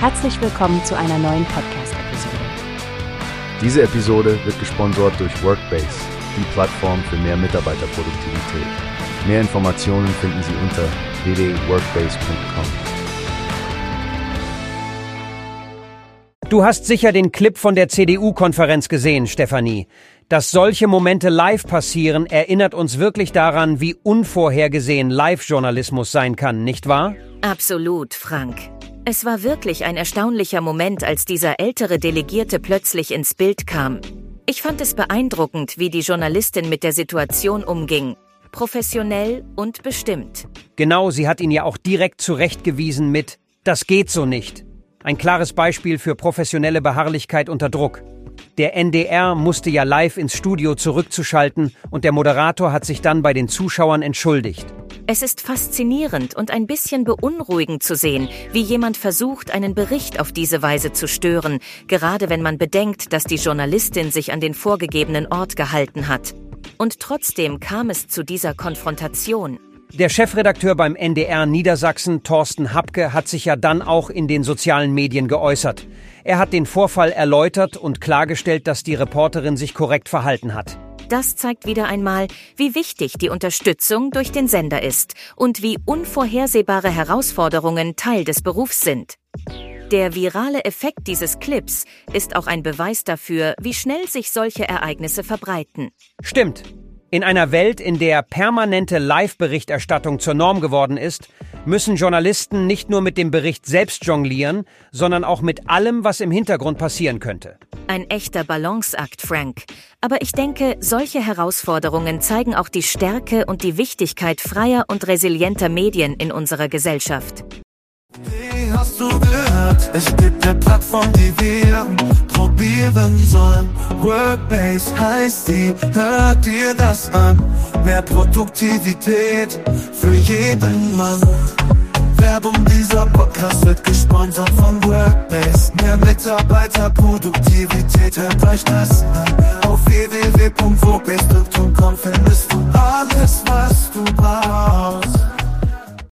Herzlich willkommen zu einer neuen Podcast-Episode. Diese Episode wird gesponsert durch Workbase, die Plattform für mehr Mitarbeiterproduktivität. Mehr Informationen finden Sie unter www.workbase.com. Du hast sicher den Clip von der CDU-Konferenz gesehen, Stefanie. Dass solche Momente live passieren, erinnert uns wirklich daran, wie unvorhergesehen Live-Journalismus sein kann, nicht wahr? Absolut, Frank. Es war wirklich ein erstaunlicher Moment, als dieser ältere Delegierte plötzlich ins Bild kam. Ich fand es beeindruckend, wie die Journalistin mit der Situation umging. Professionell und bestimmt. Genau, sie hat ihn ja auch direkt zurechtgewiesen mit Das geht so nicht. Ein klares Beispiel für professionelle Beharrlichkeit unter Druck. Der NDR musste ja live ins Studio zurückzuschalten und der Moderator hat sich dann bei den Zuschauern entschuldigt. Es ist faszinierend und ein bisschen beunruhigend zu sehen, wie jemand versucht, einen Bericht auf diese Weise zu stören, gerade wenn man bedenkt, dass die Journalistin sich an den vorgegebenen Ort gehalten hat. Und trotzdem kam es zu dieser Konfrontation. Der Chefredakteur beim NDR Niedersachsen, Thorsten Hapke, hat sich ja dann auch in den sozialen Medien geäußert. Er hat den Vorfall erläutert und klargestellt, dass die Reporterin sich korrekt verhalten hat. Das zeigt wieder einmal, wie wichtig die Unterstützung durch den Sender ist und wie unvorhersehbare Herausforderungen Teil des Berufs sind. Der virale Effekt dieses Clips ist auch ein Beweis dafür, wie schnell sich solche Ereignisse verbreiten. Stimmt. In einer Welt, in der permanente Live-Berichterstattung zur Norm geworden ist, müssen Journalisten nicht nur mit dem Bericht selbst jonglieren, sondern auch mit allem, was im Hintergrund passieren könnte. Ein echter Balanceakt, Frank. Aber ich denke, solche Herausforderungen zeigen auch die Stärke und die Wichtigkeit freier und resilienter Medien in unserer Gesellschaft. Wie hast du gehört? Es gibt eine Plattform, die wir probieren sollen. Workbase heißt die, hört dir das an. Mehr Produktivität für jeden Mann. Werbung dieser Podcast wird gesponsert von Workbase. Mehr Mitarbeiterproduktivität, hört euch das an. Auf www.workbase.com